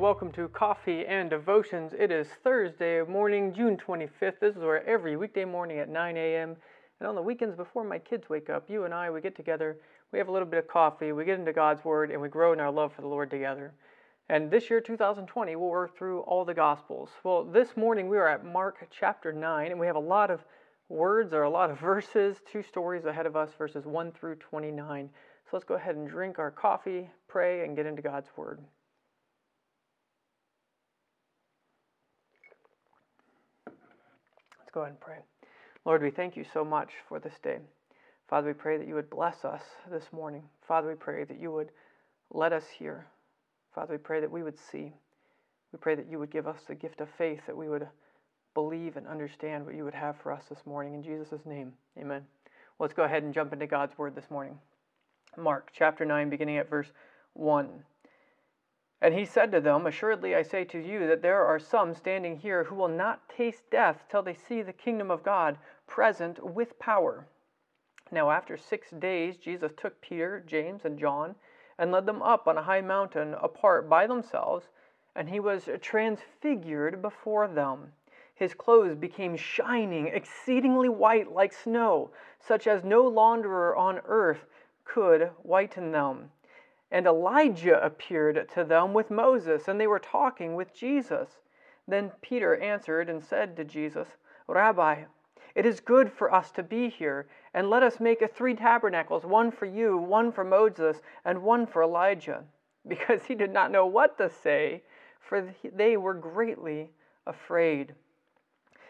welcome to Coffee and Devotions. It is Thursday morning, June 25th. This is where every weekday morning at 9 a.m. and on the weekends before my kids wake up, you and I, we get together, we have a little bit of coffee, we get into God's Word, and we grow in our love for the Lord together. And this year, 2020, we'll work through all the Gospels. Well, this morning we are at Mark chapter 9, and we have a lot of words or a lot of verses, two stories ahead of us, verses 1 through 29. So let's go ahead and drink our coffee, pray, and get into God's Word. Let's go ahead and pray. Lord, we thank you so much for this day. Father, we pray that you would bless us this morning. Father, we pray that you would let us hear. Father, we pray that we would see. We pray that you would give us the gift of faith, that we would believe and understand what you would have for us this morning. In Jesus' name, amen. Let's go ahead and jump into God's word this morning. Mark chapter 9, beginning at verse 1. And he said to them, Assuredly I say to you that there are some standing here who will not taste death till they see the kingdom of God present with power. Now, after six days, Jesus took Peter, James, and John and led them up on a high mountain apart by themselves, and he was transfigured before them. His clothes became shining, exceedingly white like snow, such as no launderer on earth could whiten them. And Elijah appeared to them with Moses, and they were talking with Jesus. Then Peter answered and said to Jesus, Rabbi, it is good for us to be here, and let us make three tabernacles one for you, one for Moses, and one for Elijah. Because he did not know what to say, for they were greatly afraid.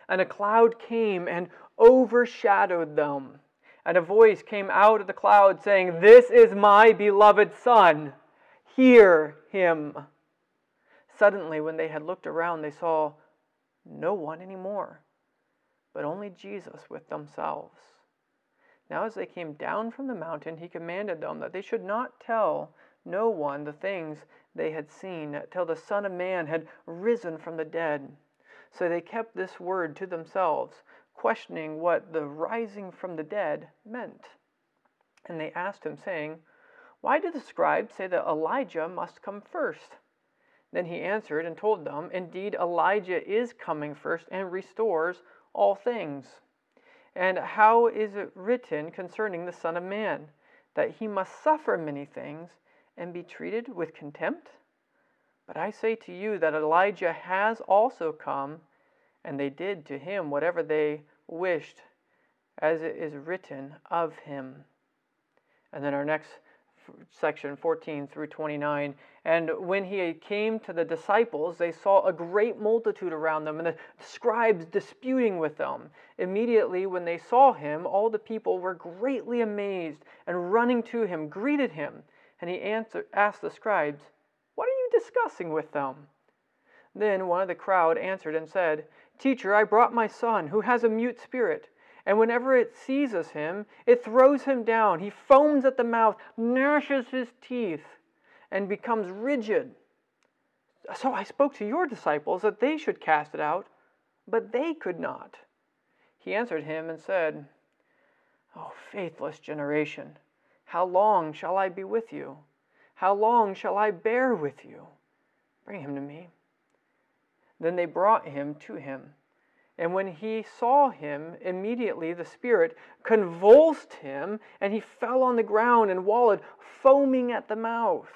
And a cloud came and overshadowed them. And a voice came out of the cloud saying, This is my beloved Son. Hear him. Suddenly, when they had looked around, they saw no one anymore, but only Jesus with themselves. Now, as they came down from the mountain, he commanded them that they should not tell no one the things they had seen till the Son of Man had risen from the dead. So they kept this word to themselves questioning what the rising from the dead meant. And they asked him, saying, Why do the scribes say that Elijah must come first? Then he answered and told them, Indeed, Elijah is coming first and restores all things. And how is it written concerning the Son of Man? That he must suffer many things and be treated with contempt? But I say to you that Elijah has also come and they did to him whatever they wished, as it is written of him. And then our next section 14 through 29 and when he came to the disciples they saw a great multitude around them and the scribes disputing with them. Immediately when they saw him all the people were greatly amazed and running to him greeted him. And he answered, asked the scribes what are you discussing with them then one of the crowd answered and said Teacher, I brought my son, who has a mute spirit, and whenever it seizes him, it throws him down. He foams at the mouth, gnashes his teeth, and becomes rigid. So I spoke to your disciples that they should cast it out, but they could not. He answered him and said, O faithless generation, how long shall I be with you? How long shall I bear with you? Bring him to me. Then they brought him to him. And when he saw him, immediately the Spirit convulsed him, and he fell on the ground and wallowed, foaming at the mouth.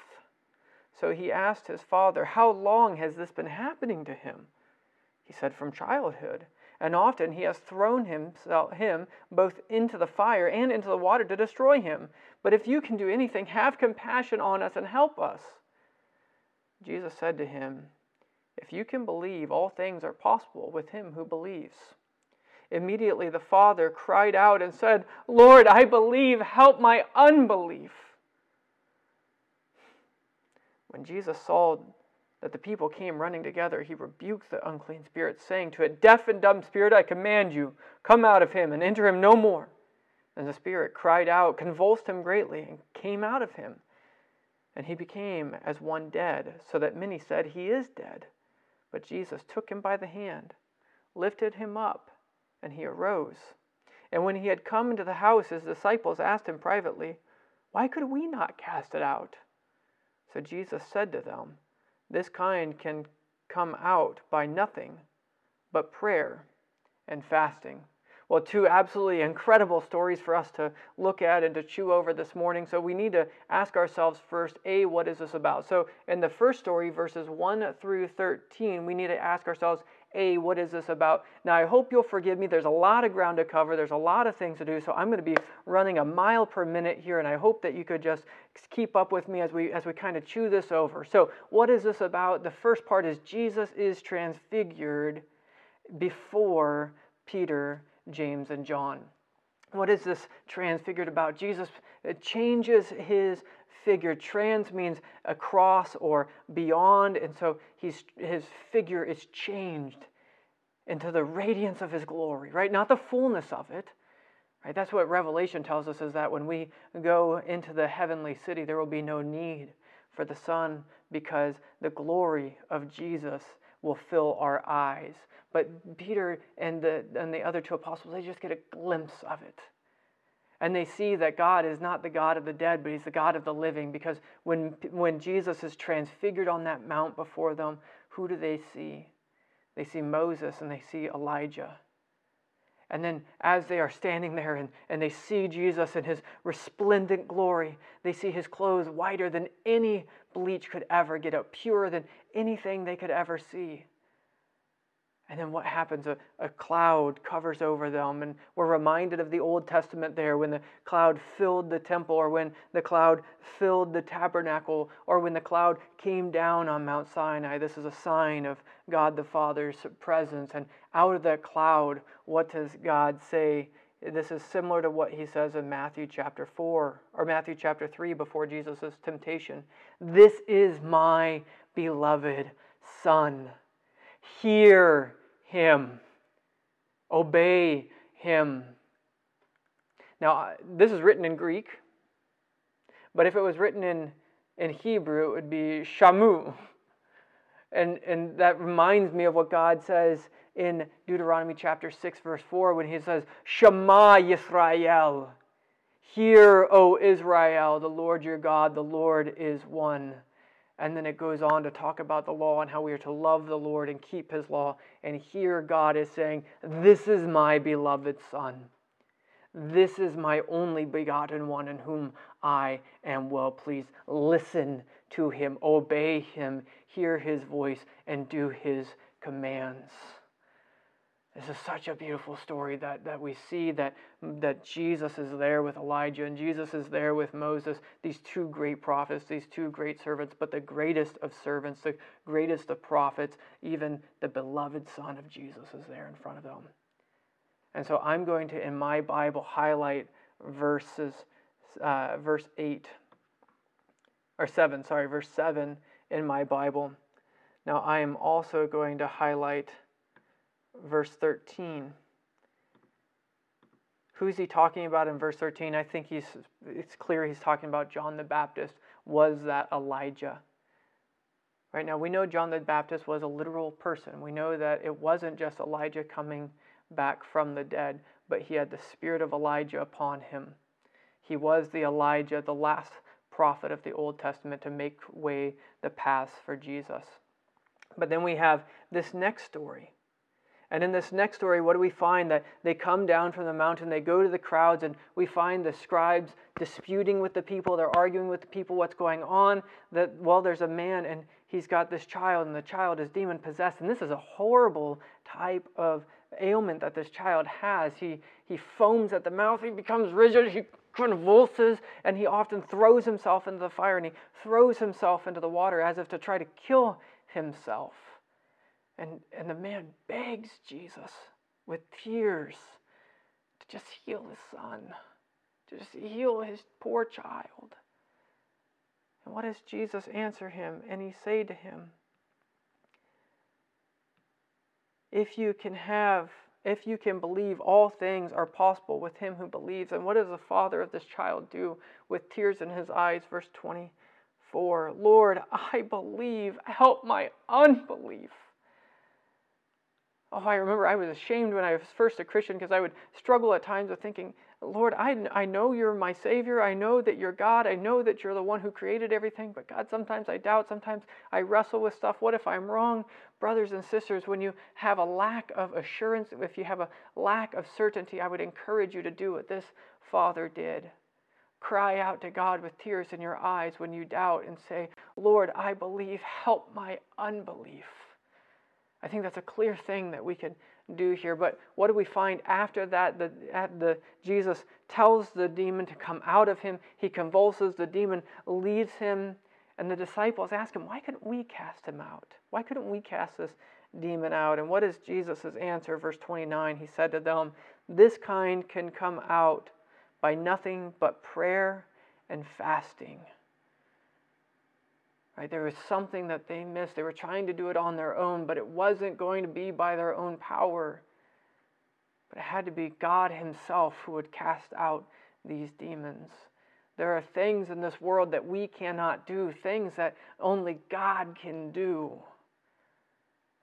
So he asked his father, How long has this been happening to him? He said, From childhood. And often he has thrown himself, him both into the fire and into the water to destroy him. But if you can do anything, have compassion on us and help us. Jesus said to him, if you can believe, all things are possible with him who believes. Immediately the father cried out and said, Lord, I believe, help my unbelief. When Jesus saw that the people came running together, he rebuked the unclean spirit, saying to it, Deaf and dumb spirit, I command you, come out of him and enter him no more. And the spirit cried out, convulsed him greatly, and came out of him. And he became as one dead, so that many said, He is dead. But Jesus took him by the hand, lifted him up, and he arose. And when he had come into the house, his disciples asked him privately, Why could we not cast it out? So Jesus said to them, this kind can come out by nothing but prayer and fasting. Well, two absolutely incredible stories for us to look at and to chew over this morning. So we need to ask ourselves first, A, what is this about? So in the first story, verses 1 through 13, we need to ask ourselves, A, what is this about? Now, I hope you'll forgive me. There's a lot of ground to cover, there's a lot of things to do. So I'm going to be running a mile per minute here, and I hope that you could just keep up with me as we, as we kind of chew this over. So, what is this about? The first part is Jesus is transfigured before Peter James, and John. What is this transfigured about? Jesus it changes his figure. Trans means across or beyond, and so he's, his figure is changed into the radiance of his glory, right? Not the fullness of it. Right? That's what Revelation tells us is that when we go into the heavenly city, there will be no need for the sun because the glory of Jesus will fill our eyes. But Peter and the, and the other two apostles, they just get a glimpse of it. And they see that God is not the God of the dead, but He's the God of the living. Because when, when Jesus is transfigured on that mount before them, who do they see? They see Moses and they see Elijah. And then, as they are standing there and, and they see Jesus in his resplendent glory, they see his clothes whiter than any bleach could ever get out, purer than anything they could ever see. And then what happens? A, a cloud covers over them. And we're reminded of the Old Testament there when the cloud filled the temple, or when the cloud filled the tabernacle, or when the cloud came down on Mount Sinai. This is a sign of God the Father's presence. And out of that cloud, what does God say? This is similar to what he says in Matthew chapter 4 or Matthew chapter 3 before Jesus' temptation. This is my beloved Son Hear him. Obey him. Now, this is written in Greek, but if it was written in, in Hebrew, it would be shamu. And, and that reminds me of what God says in Deuteronomy chapter 6, verse 4, when he says, Shema Yisrael. Hear, O Israel, the Lord your God, the Lord is one. And then it goes on to talk about the law and how we are to love the Lord and keep his law. And here God is saying, This is my beloved Son. This is my only begotten one in whom I am well pleased. Listen to him, obey him, hear his voice, and do his commands. This is such a beautiful story that, that we see that, that Jesus is there with Elijah and Jesus is there with Moses, these two great prophets, these two great servants, but the greatest of servants, the greatest of prophets, even the beloved Son of Jesus is there in front of them. And so I'm going to, in my Bible, highlight verses, uh, verse 8, or 7, sorry, verse 7 in my Bible. Now I am also going to highlight verse 13. Who's he talking about in verse 13? I think he's it's clear he's talking about John the Baptist. Was that Elijah? Right now, we know John the Baptist was a literal person. We know that it wasn't just Elijah coming back from the dead, but he had the spirit of Elijah upon him. He was the Elijah, the last prophet of the Old Testament to make way the paths for Jesus. But then we have this next story and in this next story, what do we find? That they come down from the mountain, they go to the crowds, and we find the scribes disputing with the people. They're arguing with the people what's going on. That, well, there's a man, and he's got this child, and the child is demon possessed. And this is a horrible type of ailment that this child has. He, he foams at the mouth, he becomes rigid, he convulses, and he often throws himself into the fire, and he throws himself into the water as if to try to kill himself. And, and the man begs Jesus with tears to just heal his son, to just heal his poor child. And what does Jesus answer him? And he say to him, If you can have, if you can believe, all things are possible with him who believes. And what does the father of this child do with tears in his eyes? Verse 24 Lord, I believe, help my unbelief. Oh, I remember I was ashamed when I was first a Christian because I would struggle at times with thinking, Lord, I, I know you're my Savior. I know that you're God. I know that you're the one who created everything. But God, sometimes I doubt. Sometimes I wrestle with stuff. What if I'm wrong? Brothers and sisters, when you have a lack of assurance, if you have a lack of certainty, I would encourage you to do what this Father did. Cry out to God with tears in your eyes when you doubt and say, Lord, I believe. Help my unbelief. I think that's a clear thing that we can do here. But what do we find after that? The, the, Jesus tells the demon to come out of him. He convulses. The demon leaves him. And the disciples ask him, Why couldn't we cast him out? Why couldn't we cast this demon out? And what is Jesus' answer? Verse 29 He said to them, This kind can come out by nothing but prayer and fasting. Right? There was something that they missed. They were trying to do it on their own, but it wasn't going to be by their own power. But it had to be God Himself who would cast out these demons. There are things in this world that we cannot do, things that only God can do.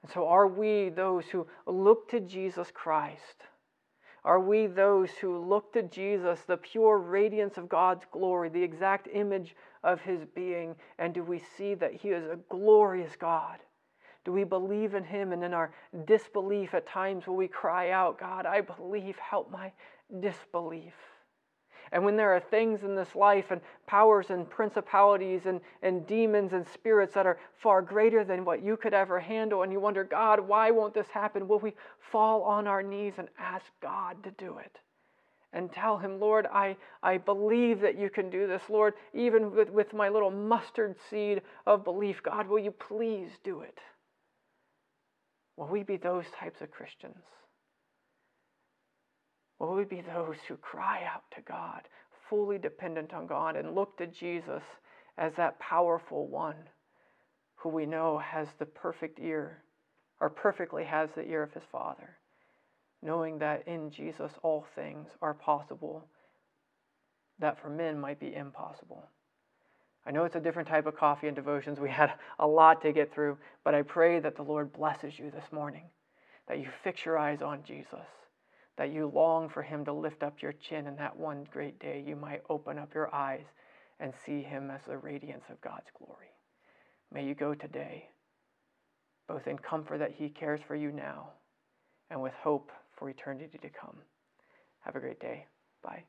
And so, are we those who look to Jesus Christ? Are we those who look to Jesus, the pure radiance of God's glory, the exact image of his being? And do we see that he is a glorious God? Do we believe in him? And in our disbelief, at times will we cry out, God, I believe, help my disbelief. And when there are things in this life and powers and principalities and, and demons and spirits that are far greater than what you could ever handle, and you wonder, God, why won't this happen? Will we fall on our knees and ask God to do it? And tell him, Lord, I, I believe that you can do this. Lord, even with, with my little mustard seed of belief, God, will you please do it? Will we be those types of Christians? Will we be those who cry out to God, fully dependent on God, and look to Jesus as that powerful one who we know has the perfect ear, or perfectly has the ear of his Father, knowing that in Jesus all things are possible that for men might be impossible. I know it's a different type of coffee and devotions. We had a lot to get through, but I pray that the Lord blesses you this morning, that you fix your eyes on Jesus that you long for him to lift up your chin and that one great day you might open up your eyes and see him as the radiance of God's glory. May you go today, both in comfort that he cares for you now and with hope for eternity to come. Have a great day. Bye.